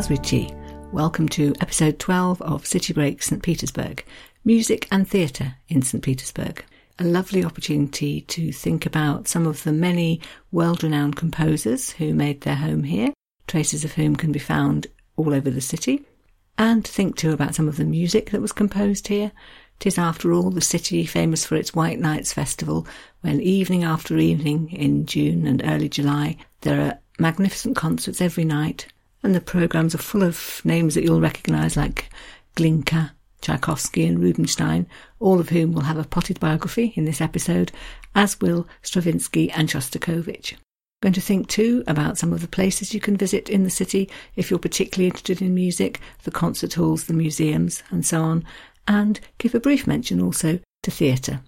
Zdravstvuyte. Welcome to episode 12 of City Break St. Petersburg Music and Theatre in St. Petersburg. A lovely opportunity to think about some of the many world renowned composers who made their home here, traces of whom can be found all over the city, and think too about some of the music that was composed here. Tis after all the city famous for its White Nights Festival, when evening after evening in June and early July there are magnificent concerts every night, and the programmes are full of names that you'll recognise like Glinka, Tchaikovsky, and Rubinstein, all of whom will have a potted biography in this episode, as will Stravinsky and Shostakovich. I'm Going to think too about some of the places you can visit in the city if you're particularly interested in music, the concert halls, the museums, and so on, and give a brief mention also to theatre.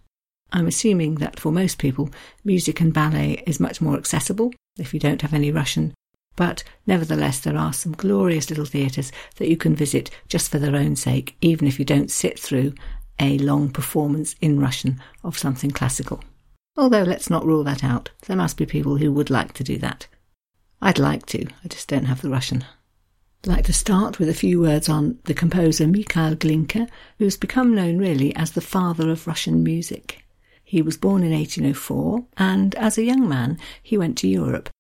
I'm assuming that for most people, music and ballet is much more accessible if you don't have any Russian, but nevertheless, there are some glorious little theatres that you can visit just for their own sake, even if you don't sit through a long performance in Russian of something classical. Although let's not rule that out, there must be people who would like to do that. I'd like to, I just don't have the Russian. I'd like to start with a few words on the composer Mikhail Glinka, who's become known really as the father of Russian music. He was born in 1804, and as a young man, he went to Europe.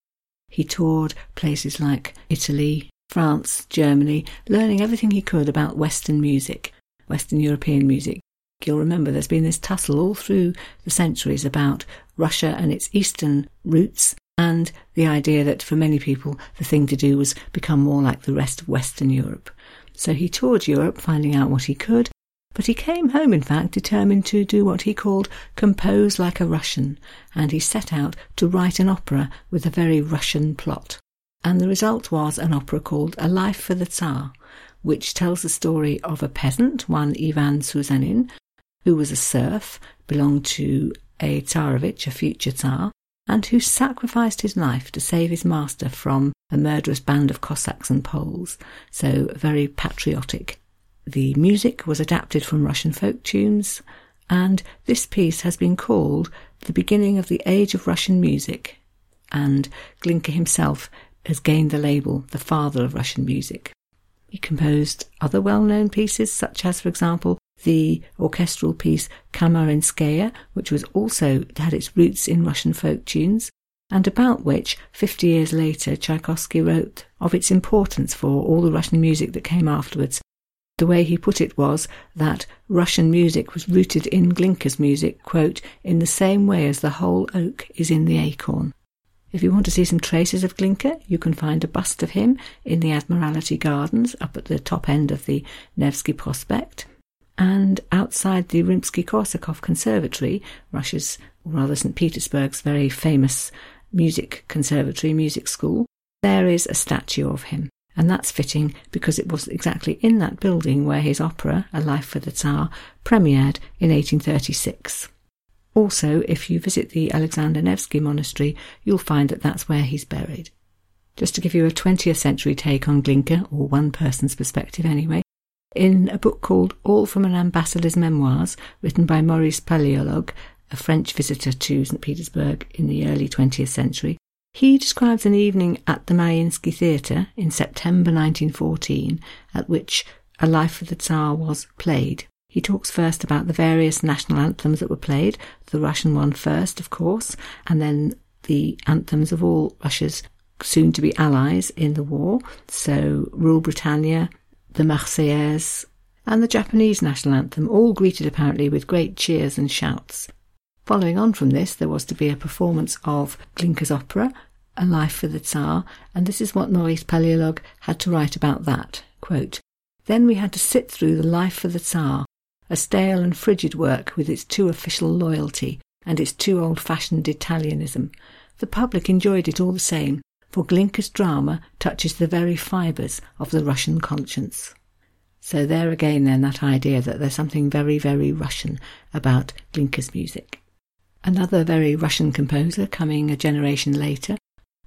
He toured places like Italy, France, Germany, learning everything he could about Western music, Western European music. You'll remember there's been this tussle all through the centuries about Russia and its Eastern roots, and the idea that for many people the thing to do was become more like the rest of Western Europe. So he toured Europe, finding out what he could, but he came home, in fact, determined to do what he called compose like a Russian, and he set out to write an opera with a very Russian plot. And the result was an opera called A Life for the Tsar, which tells the story of a peasant, one Ivan Susanin, who was a serf, belonged to a Tsarevich, a future Tsar, and who sacrificed his life to save his master from a murderous band of Cossacks and Poles. So very patriotic. The music was adapted from Russian folk tunes, and this piece has been called the beginning of the age of Russian music. And Glinka himself has gained the label the father of Russian music. He composed other well known pieces, such as, for example, the orchestral piece Kamarinskaya, which was also had its roots in Russian folk tunes, and about which, fifty years later, Tchaikovsky wrote of its importance for all the Russian music that came afterwards, the way he put it was that Russian music was rooted in Glinka's music, quote, in the same way as the whole oak is in the acorn. If you want to see some traces of Glinka, you can find a bust of him in the Admiralty Gardens up at the top end of the Nevsky Prospect. And outside the Rimsky-Korsakov Conservatory, Russia's, or rather St. Petersburg's very famous music conservatory, music school, there is a statue of him. And that's fitting because it was exactly in that building where his opera, A Life for the Tsar, premiered in 1836. Also, if you visit the Alexander Nevsky Monastery, you'll find that that's where he's buried. Just to give you a 20th century take on Glinka, or one person's perspective anyway, in a book called All from an Ambassador's Memoirs, written by Maurice Paléologue, a French visitor to St. Petersburg in the early 20th century, he describes an evening at the Mariinsky Theatre in September 1914 at which A Life for the Tsar was played. He talks first about the various national anthems that were played, the Russian one first, of course, and then the anthems of all Russia's soon to be allies in the war. So, Rule Britannia, the Marseillaise, and the Japanese national anthem, all greeted apparently with great cheers and shouts. Following on from this, there was to be a performance of Glinka's opera, A Life for the Tsar, and this is what Maurice Paléologue had to write about that. Quote, then we had to sit through The Life for the Tsar, a stale and frigid work with its too official loyalty and its too old fashioned Italianism. The public enjoyed it all the same, for Glinka's drama touches the very fibres of the Russian conscience. So there again, then, that idea that there's something very, very Russian about Glinka's music. Another very Russian composer coming a generation later,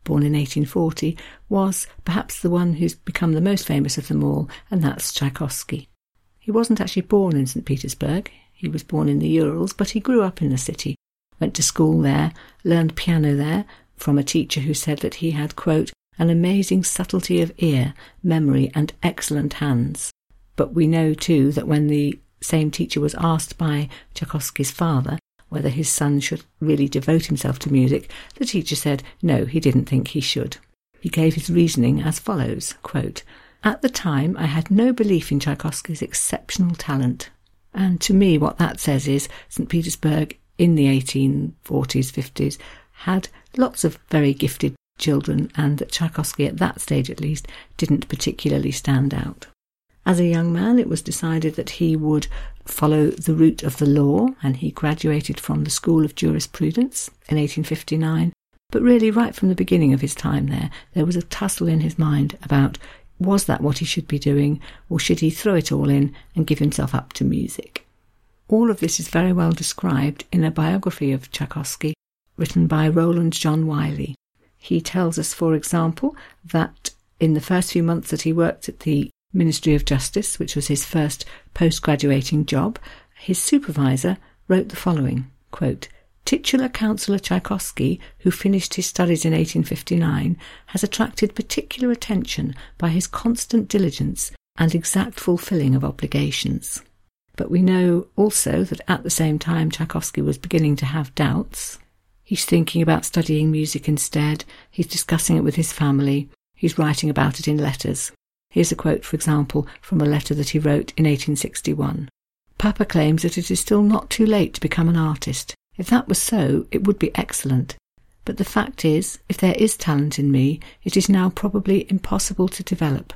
born in 1840, was perhaps the one who's become the most famous of them all, and that's Tchaikovsky. He wasn't actually born in St. Petersburg. He was born in the Urals, but he grew up in the city, went to school there, learned piano there from a teacher who said that he had, quote, an amazing subtlety of ear, memory, and excellent hands. But we know too that when the same teacher was asked by Tchaikovsky's father whether his son should really devote himself to music, the teacher said no, he didn't think he should. He gave his reasoning as follows quote, At the time, I had no belief in Tchaikovsky's exceptional talent. And to me, what that says is St. Petersburg in the 1840s, 50s had lots of very gifted children, and that Tchaikovsky, at that stage at least, didn't particularly stand out. As a young man, it was decided that he would follow the route of the law, and he graduated from the School of Jurisprudence in 1859. But really, right from the beginning of his time there, there was a tussle in his mind about was that what he should be doing, or should he throw it all in and give himself up to music? All of this is very well described in a biography of Tchaikovsky written by Roland John Wiley. He tells us, for example, that in the first few months that he worked at the Ministry of Justice, which was his first post-graduating job, his supervisor wrote the following, quote, Titular Councillor Tchaikovsky, who finished his studies in 1859, has attracted particular attention by his constant diligence and exact fulfilling of obligations. But we know also that at the same time Tchaikovsky was beginning to have doubts. He's thinking about studying music instead, he's discussing it with his family, he's writing about it in letters. Here's a quote, for example, from a letter that he wrote in 1861. Papa claims that it is still not too late to become an artist. If that was so, it would be excellent. But the fact is, if there is talent in me, it is now probably impossible to develop.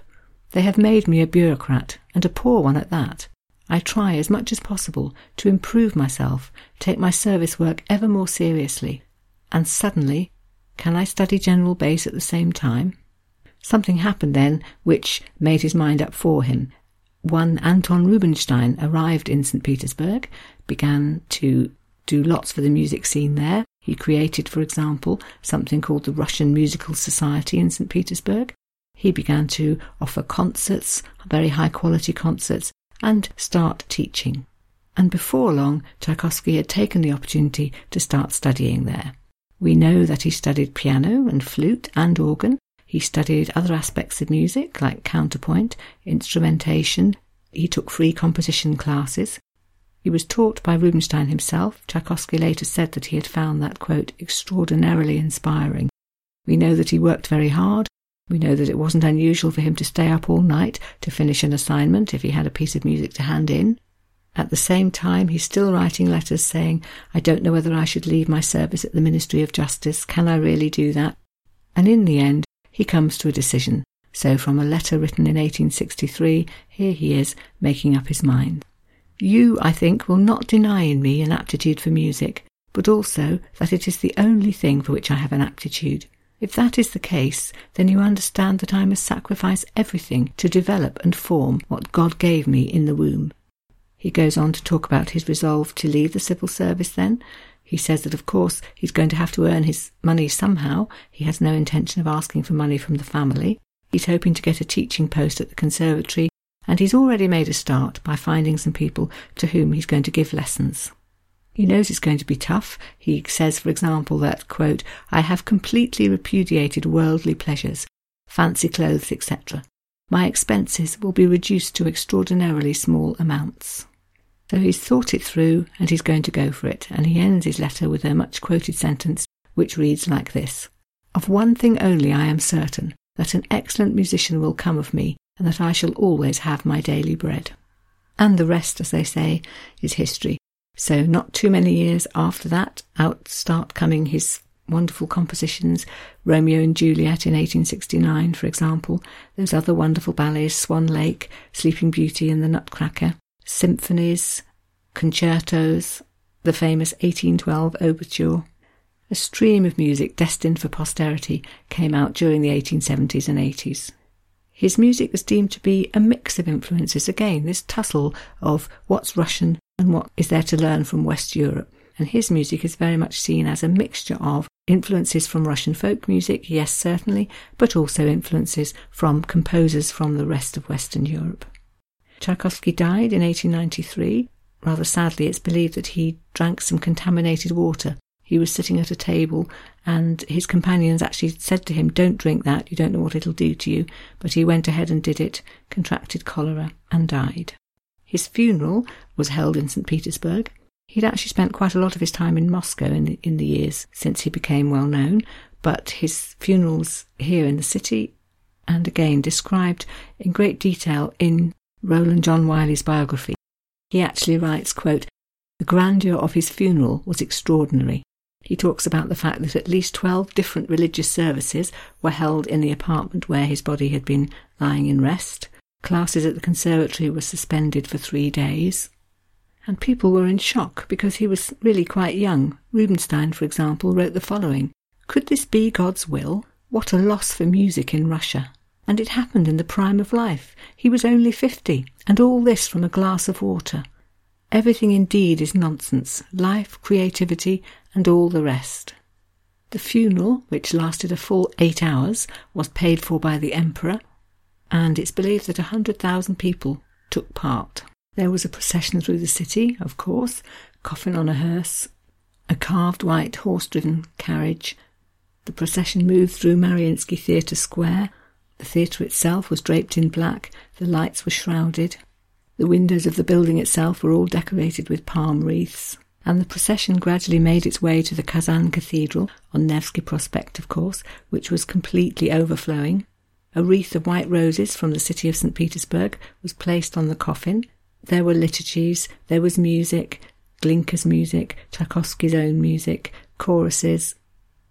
They have made me a bureaucrat, and a poor one at that. I try as much as possible to improve myself, take my service work ever more seriously. And suddenly, can I study general bass at the same time? Something happened then which made his mind up for him. One Anton Rubinstein arrived in St. Petersburg, began to do lots for the music scene there. He created, for example, something called the Russian Musical Society in St. Petersburg. He began to offer concerts, very high quality concerts, and start teaching. And before long, Tchaikovsky had taken the opportunity to start studying there. We know that he studied piano and flute and organ, he studied other aspects of music like counterpoint, instrumentation. He took free composition classes. He was taught by Rubinstein himself. Tchaikovsky later said that he had found that, quote, extraordinarily inspiring. We know that he worked very hard. We know that it wasn't unusual for him to stay up all night to finish an assignment if he had a piece of music to hand in. At the same time, he's still writing letters saying, I don't know whether I should leave my service at the Ministry of Justice. Can I really do that? And in the end, he comes to a decision. So, from a letter written in 1863, here he is making up his mind. You, I think, will not deny in me an aptitude for music, but also that it is the only thing for which I have an aptitude. If that is the case, then you understand that I must sacrifice everything to develop and form what God gave me in the womb. He goes on to talk about his resolve to leave the civil service then, he says that, of course, he's going to have to earn his money somehow. He has no intention of asking for money from the family. He's hoping to get a teaching post at the conservatory, and he's already made a start by finding some people to whom he's going to give lessons. He knows it's going to be tough. He says, for example, that, quote, I have completely repudiated worldly pleasures, fancy clothes, etc. My expenses will be reduced to extraordinarily small amounts. So he's thought it through and he's going to go for it. And he ends his letter with a much quoted sentence which reads like this Of one thing only I am certain that an excellent musician will come of me and that I shall always have my daily bread. And the rest, as they say, is history. So, not too many years after that, out start coming his wonderful compositions, Romeo and Juliet in 1869, for example, those other wonderful ballets, Swan Lake, Sleeping Beauty, and The Nutcracker symphonies, concertos, the famous 1812 overture. A stream of music destined for posterity came out during the 1870s and 80s. His music was deemed to be a mix of influences, again, this tussle of what's Russian and what is there to learn from West Europe. And his music is very much seen as a mixture of influences from Russian folk music, yes, certainly, but also influences from composers from the rest of Western Europe. Tchaikovsky died in 1893. Rather sadly, it's believed that he drank some contaminated water. He was sitting at a table, and his companions actually said to him, Don't drink that, you don't know what it'll do to you. But he went ahead and did it, contracted cholera, and died. His funeral was held in St. Petersburg. He'd actually spent quite a lot of his time in Moscow in the, in the years since he became well known, but his funerals here in the city, and again described in great detail in Roland John Wiley's biography. He actually writes, quote, The grandeur of his funeral was extraordinary. He talks about the fact that at least 12 different religious services were held in the apartment where his body had been lying in rest. Classes at the conservatory were suspended for three days. And people were in shock because he was really quite young. Rubinstein, for example, wrote the following Could this be God's will? What a loss for music in Russia. And it happened in the prime of life. He was only fifty, and all this from a glass of water. Everything indeed is nonsense life, creativity, and all the rest. The funeral, which lasted a full eight hours, was paid for by the Emperor, and it's believed that a hundred thousand people took part. There was a procession through the city, of course, coffin on a hearse, a carved white horse driven carriage. The procession moved through Mariinsky Theatre Square. The theatre itself was draped in black, the lights were shrouded. The windows of the building itself were all decorated with palm wreaths, and the procession gradually made its way to the Kazan Cathedral on Nevsky Prospect, of course, which was completely overflowing. A wreath of white roses from the city of St. Petersburg was placed on the coffin. There were liturgies, there was music, Glinka's music, Tchaikovsky's own music, choruses,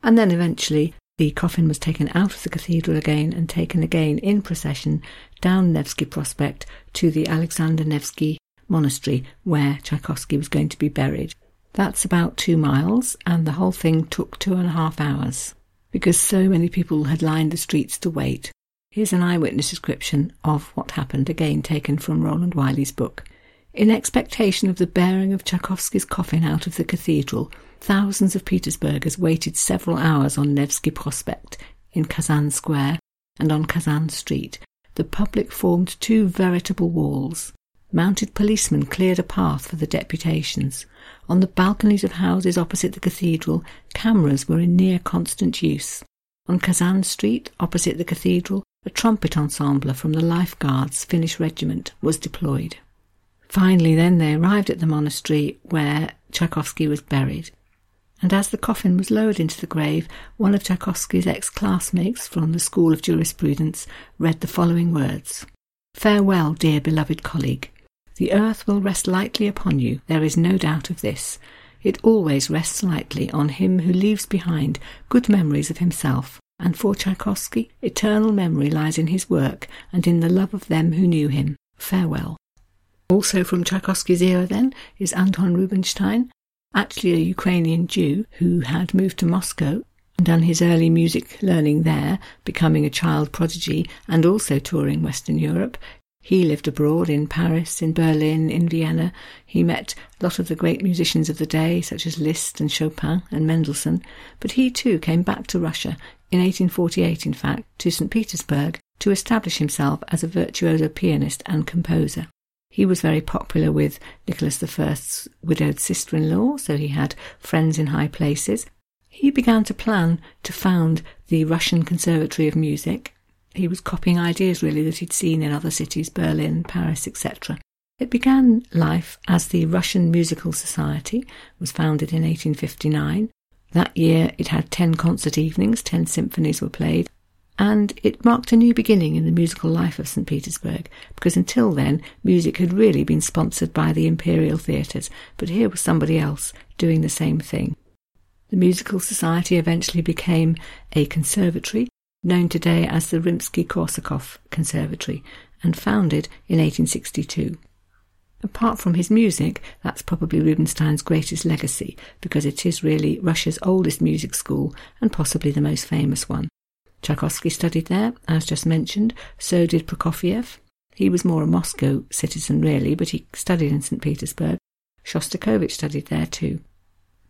and then eventually the coffin was taken out of the cathedral again and taken again in procession down Nevsky Prospect to the Alexander Nevsky Monastery where Tchaikovsky was going to be buried. That's about two miles, and the whole thing took two and a half hours because so many people had lined the streets to wait. Here's an eyewitness description of what happened, again taken from Roland Wiley's book. In expectation of the bearing of Tchaikovsky's coffin out of the cathedral, thousands of Petersburgers waited several hours on Nevsky Prospect, in Kazan Square, and on Kazan Street. The public formed two veritable walls. Mounted policemen cleared a path for the deputations. On the balconies of houses opposite the cathedral, cameras were in near constant use. On Kazan Street, opposite the cathedral, a trumpet ensemble from the Life Guards Finnish regiment was deployed. Finally, then they arrived at the monastery where Tchaikovsky was buried. And as the coffin was lowered into the grave, one of Tchaikovsky's ex classmates from the School of Jurisprudence read the following words Farewell, dear beloved colleague. The earth will rest lightly upon you, there is no doubt of this. It always rests lightly on him who leaves behind good memories of himself, and for Tchaikovsky, eternal memory lies in his work and in the love of them who knew him. Farewell. Also from Tchaikovsky's era, then, is Anton Rubinstein, actually a Ukrainian Jew who had moved to Moscow and done his early music learning there, becoming a child prodigy and also touring Western Europe. He lived abroad in Paris, in Berlin, in Vienna. He met a lot of the great musicians of the day, such as Liszt and Chopin and Mendelssohn. But he too came back to Russia in 1848, in fact, to St. Petersburg to establish himself as a virtuoso pianist and composer. He was very popular with Nicholas I's widowed sister in law, so he had friends in high places. He began to plan to found the Russian Conservatory of Music. He was copying ideas really that he'd seen in other cities, Berlin, Paris, etc. It began life as the Russian Musical Society, was founded in 1859. That year it had 10 concert evenings, 10 symphonies were played, and it marked a new beginning in the musical life of St. Petersburg, because until then, music had really been sponsored by the imperial theatres, but here was somebody else doing the same thing. The Musical Society eventually became a conservatory, known today as the Rimsky-Korsakov Conservatory, and founded in 1862. Apart from his music, that's probably Rubinstein's greatest legacy, because it is really Russia's oldest music school and possibly the most famous one. Tchaikovsky studied there, as just mentioned, so did Prokofiev. He was more a Moscow citizen, really, but he studied in St. Petersburg. Shostakovich studied there too.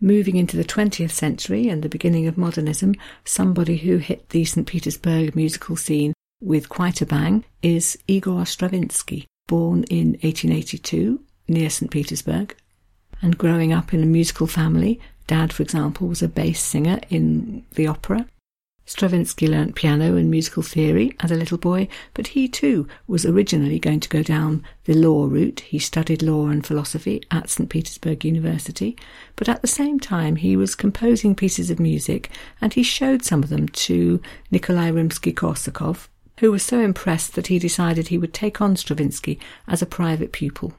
Moving into the 20th century and the beginning of modernism, somebody who hit the St. Petersburg musical scene with quite a bang is Igor Stravinsky, born in 1882 near St. Petersburg and growing up in a musical family Dad, for example, was a bass singer in the opera. Stravinsky learnt piano and musical theory as a little boy, but he too was originally going to go down the law route. He studied law and philosophy at St. Petersburg University, but at the same time he was composing pieces of music and he showed some of them to Nikolai Rimsky Korsakov, who was so impressed that he decided he would take on Stravinsky as a private pupil.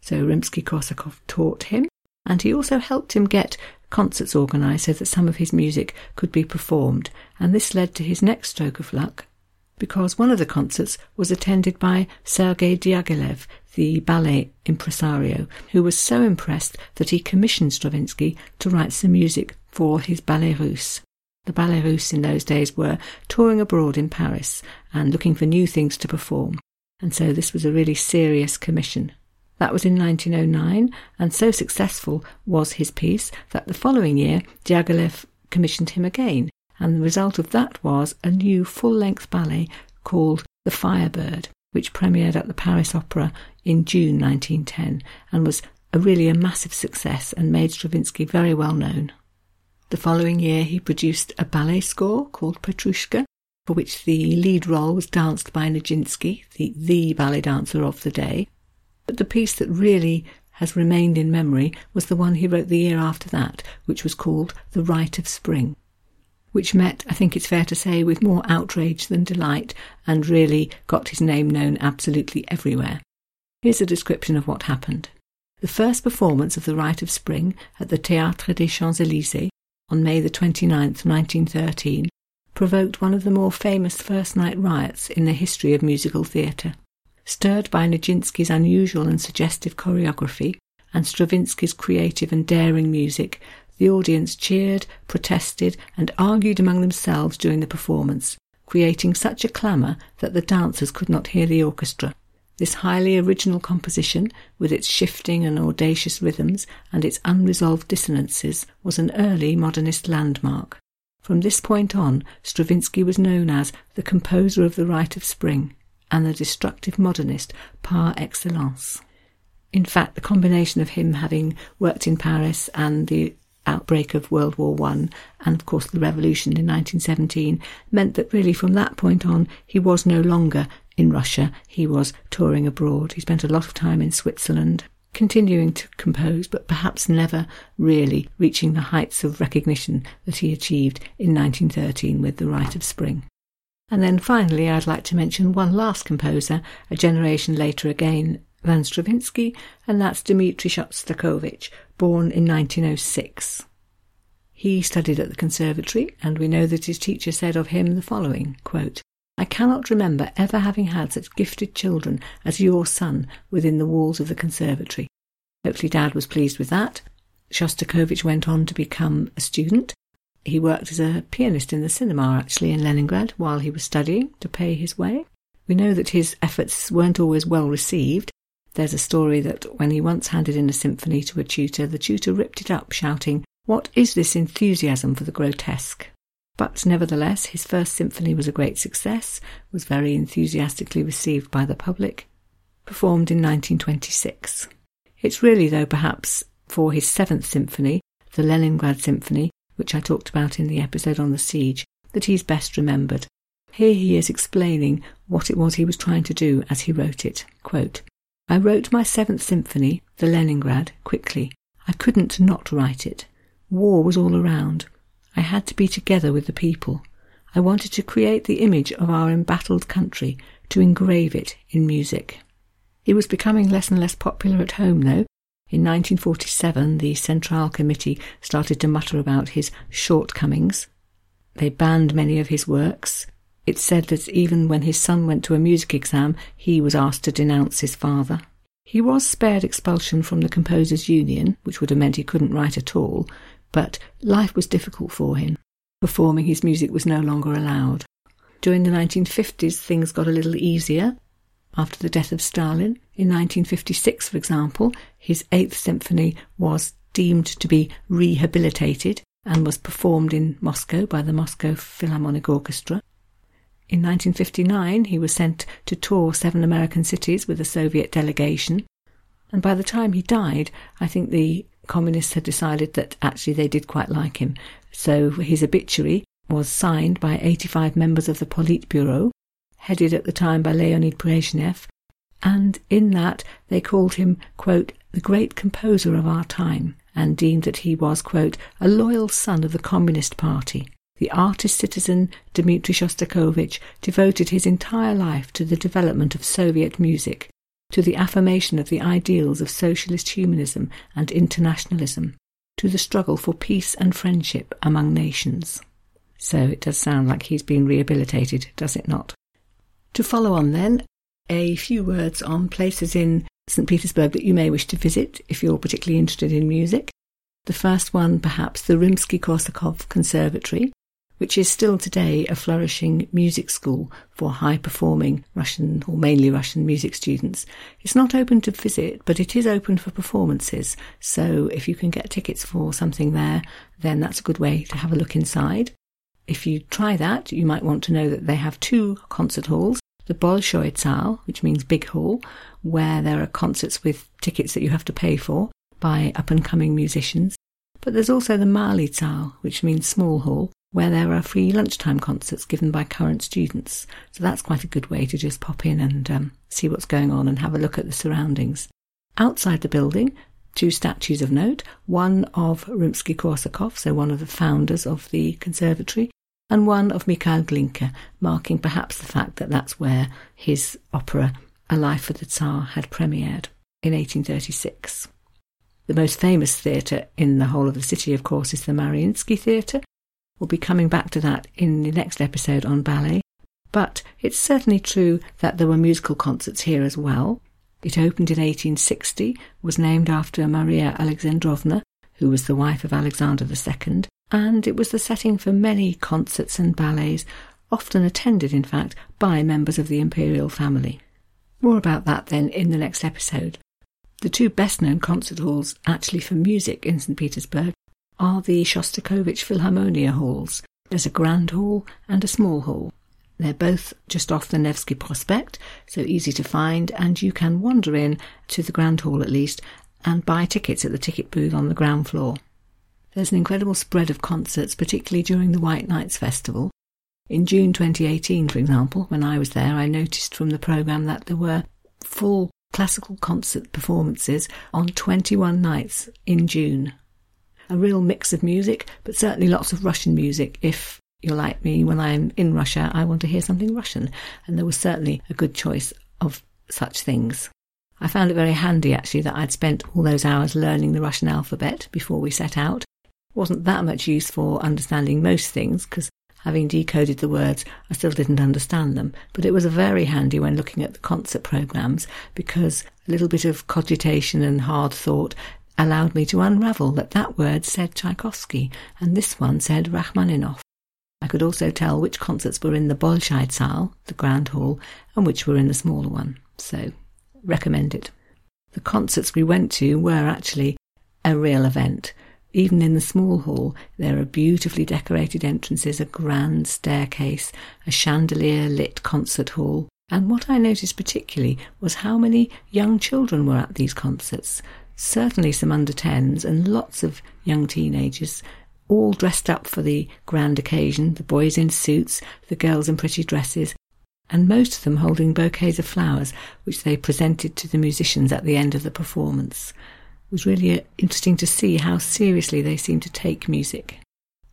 So Rimsky Korsakov taught him, and he also helped him get concerts organised so that some of his music could be performed, and this led to his next stroke of luck because one of the concerts was attended by Sergei Diaghilev, the ballet impresario, who was so impressed that he commissioned Stravinsky to write some music for his Ballet Russe. The Ballet Russe in those days were touring abroad in Paris and looking for new things to perform, and so this was a really serious commission. That was in 1909, and so successful was his piece that the following year Diaghilev commissioned him again, and the result of that was a new full length ballet called The Firebird, which premiered at the Paris Opera in June 1910 and was a really a massive success and made Stravinsky very well known. The following year he produced a ballet score called Petrushka, for which the lead role was danced by Nijinsky, the, the ballet dancer of the day, but the piece that really has remained in memory was the one he wrote the year after that, which was called The Rite of Spring, which met, I think it's fair to say, with more outrage than delight and really got his name known absolutely everywhere. Here's a description of what happened. The first performance of The Rite of Spring at the Théâtre des Champs-Élysées on May the 29th, 1913, provoked one of the more famous first night riots in the history of musical theatre. Stirred by Nijinsky's unusual and suggestive choreography and Stravinsky's creative and daring music, the audience cheered, protested, and argued among themselves during the performance, creating such a clamour that the dancers could not hear the orchestra. This highly original composition, with its shifting and audacious rhythms and its unresolved dissonances, was an early modernist landmark. From this point on, Stravinsky was known as the composer of the Rite of Spring and the destructive modernist par excellence. In fact, the combination of him having worked in Paris and the outbreak of World War One and of course the revolution in 1917 meant that really from that point on he was no longer in Russia, he was touring abroad. He spent a lot of time in Switzerland, continuing to compose, but perhaps never really reaching the heights of recognition that he achieved in 1913 with The Rite of Spring. And then finally, I'd like to mention one last composer, a generation later again than Stravinsky, and that's Dmitri Shostakovich, born in 1906. He studied at the conservatory, and we know that his teacher said of him the following quote, I cannot remember ever having had such gifted children as your son within the walls of the conservatory. Hopefully, Dad was pleased with that. Shostakovich went on to become a student he worked as a pianist in the cinema, actually, in Leningrad while he was studying to pay his way. We know that his efforts weren't always well received. There's a story that when he once handed in a symphony to a tutor, the tutor ripped it up, shouting, What is this enthusiasm for the grotesque? But nevertheless, his first symphony was a great success, was very enthusiastically received by the public, performed in 1926. It's really, though, perhaps for his seventh symphony, the Leningrad Symphony, which I talked about in the episode on the siege, that he's best remembered. Here he is explaining what it was he was trying to do as he wrote it. Quote, I wrote my seventh symphony, the Leningrad, quickly. I couldn't not write it. War was all around. I had to be together with the people. I wanted to create the image of our embattled country, to engrave it in music. He was becoming less and less popular at home, though, in 1947, the Central Committee started to mutter about his shortcomings. They banned many of his works. It said that even when his son went to a music exam, he was asked to denounce his father. He was spared expulsion from the Composers' Union, which would have meant he couldn't write at all, but life was difficult for him. Performing his music was no longer allowed. During the 1950s, things got a little easier after the death of Stalin. In 1956, for example, his Eighth Symphony was deemed to be rehabilitated and was performed in Moscow by the Moscow Philharmonic Orchestra. In 1959, he was sent to tour seven American cities with a Soviet delegation. And by the time he died, I think the communists had decided that actually they did quite like him. So his obituary was signed by 85 members of the Politburo, headed at the time by Leonid Brezhnev, and in that they called him, quote, the great composer of our time, and deemed that he was, quote, a loyal son of the Communist Party. The artist citizen Dmitri Shostakovich devoted his entire life to the development of Soviet music, to the affirmation of the ideals of socialist humanism and internationalism, to the struggle for peace and friendship among nations. So it does sound like he's been rehabilitated, does it not? To follow on then, a few words on places in St. Petersburg that you may wish to visit if you're particularly interested in music. The first one, perhaps, the Rimsky Korsakov Conservatory, which is still today a flourishing music school for high performing Russian or mainly Russian music students. It's not open to visit, but it is open for performances. So if you can get tickets for something there, then that's a good way to have a look inside. If you try that, you might want to know that they have two concert halls. The Bolshoi Saal, which means big hall, where there are concerts with tickets that you have to pay for by up and coming musicians. But there's also the Mali Saal, which means small hall, where there are free lunchtime concerts given by current students. So that's quite a good way to just pop in and um, see what's going on and have a look at the surroundings. Outside the building, two statues of note, one of Rimsky Korsakov, so one of the founders of the conservatory, and one of Mikhail Glinka, marking perhaps the fact that that's where his opera A Life for the Tsar had premiered in 1836. The most famous theatre in the whole of the city, of course, is the Mariinsky Theatre, We'll be coming back to that in the next episode on ballet. But it's certainly true that there were musical concerts here as well. It opened in 1860, was named after Maria Alexandrovna, who was the wife of Alexander II, and it was the setting for many concerts and ballets, often attended, in fact, by members of the imperial family. More about that then in the next episode. The two best known concert halls actually for music in St. Petersburg are the Shostakovich Philharmonia halls. There's a grand hall and a small hall. They're both just off the Nevsky Prospect, so easy to find, and you can wander in to the grand hall at least and buy tickets at the ticket booth on the ground floor. There's an incredible spread of concerts, particularly during the White Nights Festival. In June 2018, for example, when I was there, I noticed from the programme that there were full classical concert performances on 21 nights in June a real mix of music, but certainly lots of Russian music. If you're like me, when I'm in Russia, I want to hear something Russian, and there was certainly a good choice of such things. I found it very handy actually that I'd spent all those hours learning the Russian alphabet before we set out. It wasn't that much use for understanding most things because having decoded the words, I still didn't understand them. But it was very handy when looking at the concert programs because a little bit of cogitation and hard thought allowed me to unravel that that word said Tchaikovsky and this one said Rachmaninoff. I could also tell which concerts were in the Bolshoi Saal, the grand hall, and which were in the smaller one. So, recommend it. The concerts we went to were actually a real event. Even in the small hall, there are beautifully decorated entrances, a grand staircase, a chandelier lit concert hall. And what I noticed particularly was how many young children were at these concerts certainly some under 10s and lots of young teenagers, all dressed up for the grand occasion, the boys in suits, the girls in pretty dresses, and most of them holding bouquets of flowers, which they presented to the musicians at the end of the performance. It was really uh, interesting to see how seriously they seemed to take music.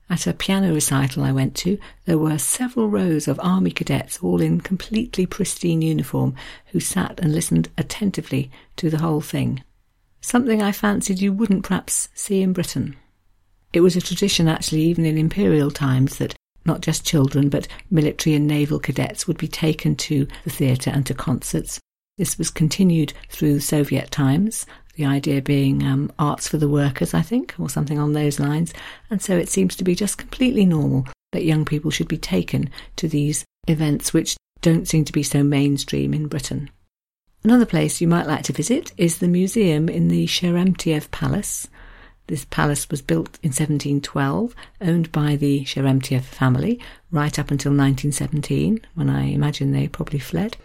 At a piano recital I went to, there were several rows of army cadets, all in completely pristine uniform, who sat and listened attentively to the whole thing something I fancied you wouldn't perhaps see in Britain. It was a tradition, actually, even in imperial times, that not just children, but military and naval cadets would be taken to the theatre and to concerts. This was continued through Soviet times, the idea being um, arts for the workers, I think, or something on those lines. And so it seems to be just completely normal that young people should be taken to these events, which don't seem to be so mainstream in Britain. Another place you might like to visit is the museum in the Sheremtiev Palace. This palace was built in 1712, owned by the Sheremtiev family, right up until 1917, when I imagine they probably fled.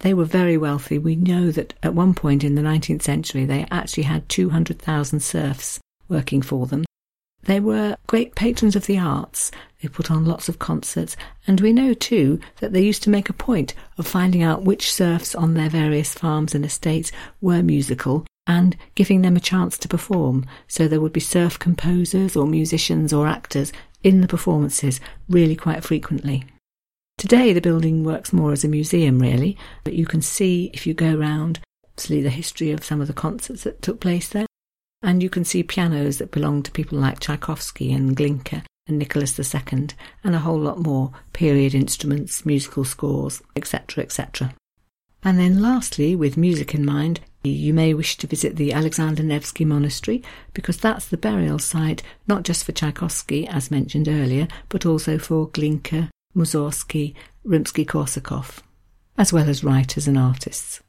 They were very wealthy. We know that at one point in the 19th century they actually had 200,000 serfs working for them. They were great patrons of the arts. They put on lots of concerts, and we know too that they used to make a point of finding out which serfs on their various farms and estates were musical and giving them a chance to perform. So there would be serf composers or musicians or actors in the performances really quite frequently. Today, the building works more as a museum, really, but you can see if you go round, obviously, the history of some of the concerts that took place there. And you can see pianos that belong to people like Tchaikovsky and Glinka and Nicholas II, and a whole lot more period instruments, musical scores, etc., etc. And then, lastly, with music in mind, you may wish to visit the Alexander Nevsky Monastery because that's the burial site not just for Tchaikovsky, as mentioned earlier, but also for Glinka, Mussorgsky, Rimsky-Korsakov, as well as writers and artists.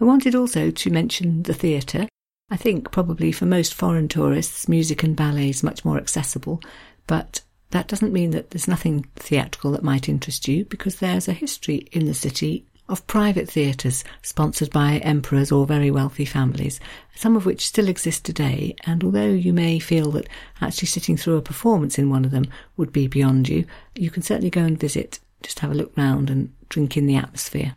I wanted also to mention the theatre I think probably for most foreign tourists, music and ballet is much more accessible, but that doesn't mean that there's nothing theatrical that might interest you because there's a history in the city of private theatres sponsored by emperors or very wealthy families, some of which still exist today. And although you may feel that actually sitting through a performance in one of them would be beyond you, you can certainly go and visit, just have a look round and drink in the atmosphere.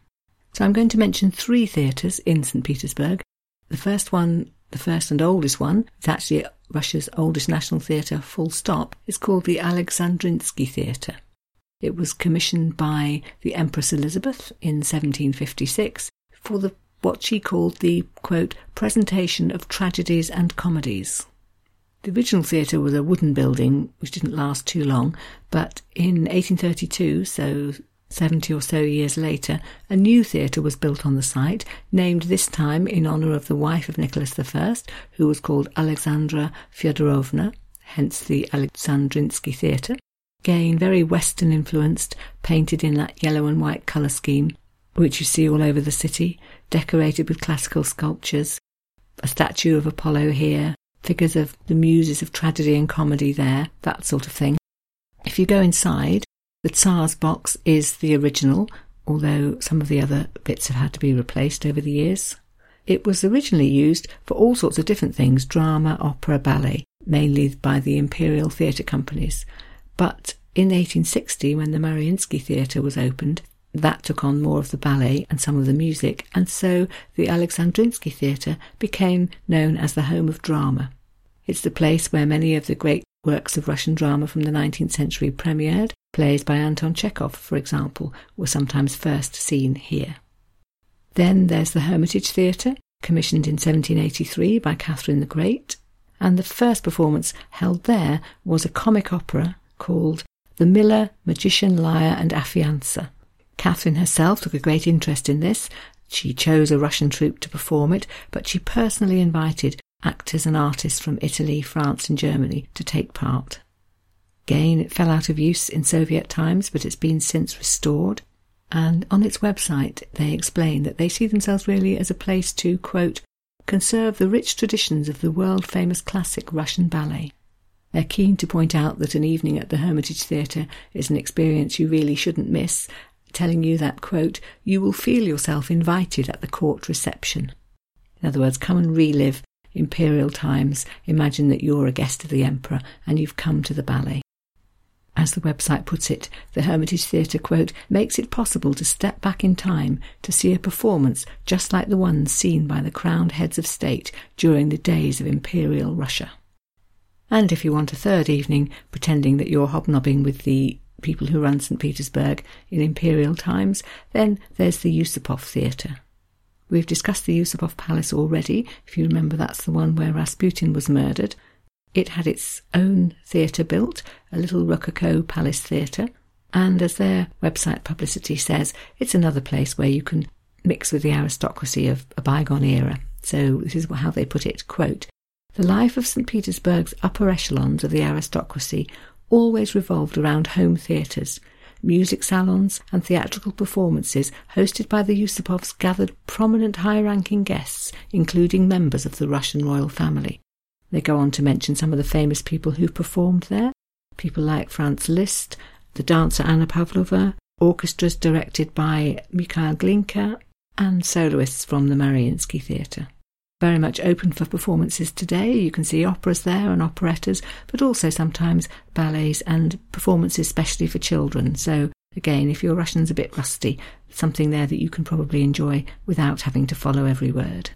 So I'm going to mention three theatres in St. Petersburg. The first one the first and oldest one, it's actually Russia's oldest national theatre, full stop, is called the Alexandrinsky Theatre. It was commissioned by the Empress Elizabeth in 1756 for the what she called the quote presentation of tragedies and comedies. The original theatre was a wooden building which didn't last too long, but in 1832, so 70 or so years later, a new theatre was built on the site, named this time in honour of the wife of Nicholas I, who was called Alexandra Fyodorovna, hence the Alexandrinsky Theatre. Again, very Western influenced, painted in that yellow and white colour scheme, which you see all over the city, decorated with classical sculptures, a statue of Apollo here, figures of the muses of tragedy and comedy there, that sort of thing. If you go inside, the Tsar's box is the original, although some of the other bits have had to be replaced over the years. It was originally used for all sorts of different things drama, opera, ballet, mainly by the imperial theatre companies. But in 1860, when the Mariinsky Theatre was opened, that took on more of the ballet and some of the music, and so the Alexandrinsky Theatre became known as the home of drama. It's the place where many of the great works of Russian drama from the 19th century premiered, Plays by Anton Chekhov, for example, were sometimes first seen here. Then there's the Hermitage Theatre, commissioned in 1783 by Catherine the Great, and the first performance held there was a comic opera called The Miller, Magician, Liar, and Affiancer. Catherine herself took a great interest in this. She chose a Russian troupe to perform it, but she personally invited actors and artists from Italy, France, and Germany to take part. Again, it fell out of use in Soviet times, but it's been since restored. And on its website, they explain that they see themselves really as a place to, quote, conserve the rich traditions of the world famous classic Russian ballet. They're keen to point out that an evening at the Hermitage Theatre is an experience you really shouldn't miss, telling you that, quote, you will feel yourself invited at the court reception. In other words, come and relive imperial times. Imagine that you're a guest of the emperor and you've come to the ballet. As the website puts it, the Hermitage Theatre, quote, makes it possible to step back in time to see a performance just like the ones seen by the crowned heads of state during the days of Imperial Russia. And if you want a third evening pretending that you're hobnobbing with the people who run St. Petersburg in imperial times, then there's the Yusupov Theatre. We've discussed the Yusupov Palace already. If you remember, that's the one where Rasputin was murdered. It had its own theatre built, a little Rococo Palace Theatre, and as their website publicity says, it's another place where you can mix with the aristocracy of a bygone era. So this is how they put it, quote, The life of St. Petersburg's upper echelons of the aristocracy always revolved around home theatres, music salons and theatrical performances hosted by the Yusupovs gathered prominent high-ranking guests, including members of the Russian royal family. They go on to mention some of the famous people who performed there, people like Franz Liszt, the dancer Anna Pavlova, orchestras directed by Mikhail Glinka, and soloists from the Mariinsky Theatre. Very much open for performances today. You can see operas there and operettas, but also sometimes ballets and performances especially for children. So again, if your Russian's a bit rusty, something there that you can probably enjoy without having to follow every word.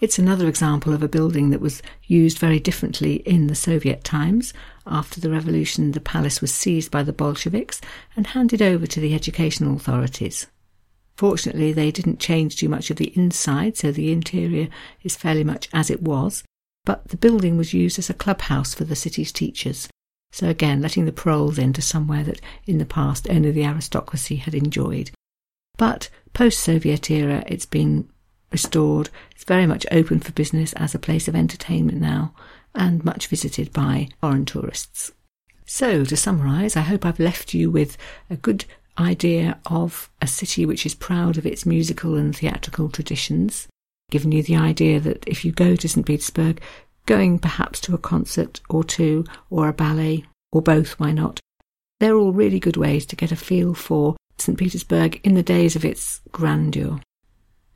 It's another example of a building that was used very differently in the Soviet times. After the revolution, the palace was seized by the Bolsheviks and handed over to the educational authorities. Fortunately, they didn't change too much of the inside, so the interior is fairly much as it was, but the building was used as a clubhouse for the city's teachers. So again, letting the proles into somewhere that in the past only the aristocracy had enjoyed. But post Soviet era, it's been restored. It's very much open for business as a place of entertainment now and much visited by foreign tourists. So, to summarise, I hope I've left you with a good idea of a city which is proud of its musical and theatrical traditions, giving you the idea that if you go to St. Petersburg, going perhaps to a concert or two, or a ballet, or both, why not? They're all really good ways to get a feel for St. Petersburg in the days of its grandeur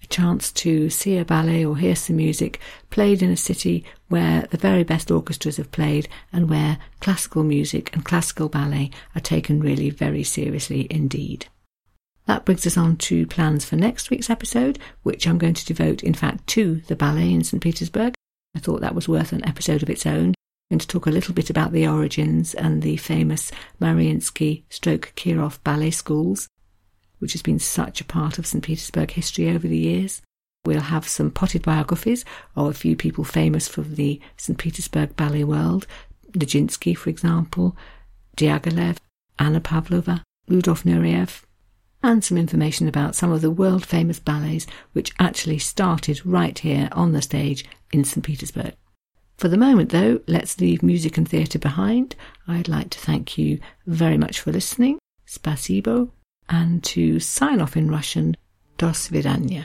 a chance to see a ballet or hear some music played in a city where the very best orchestras have played and where classical music and classical ballet are taken really very seriously indeed. That brings us on to plans for next week's episode, which I'm going to devote, in fact, to the ballet in St. Petersburg. I thought that was worth an episode of its own. I'm going to talk a little bit about the origins and the famous Mariinsky stroke Kirov ballet schools which has been such a part of St. Petersburg history over the years. We'll have some potted biographies of a few people famous from the St. Petersburg ballet world, Nijinsky, for example, Diaghilev, Anna Pavlova, Rudolf Nureyev, and some information about some of the world famous ballets which actually started right here on the stage in St. Petersburg. For the moment, though, let's leave music and theatre behind. I'd like to thank you very much for listening. Spasibo and to sign off in Russian, do svidanya.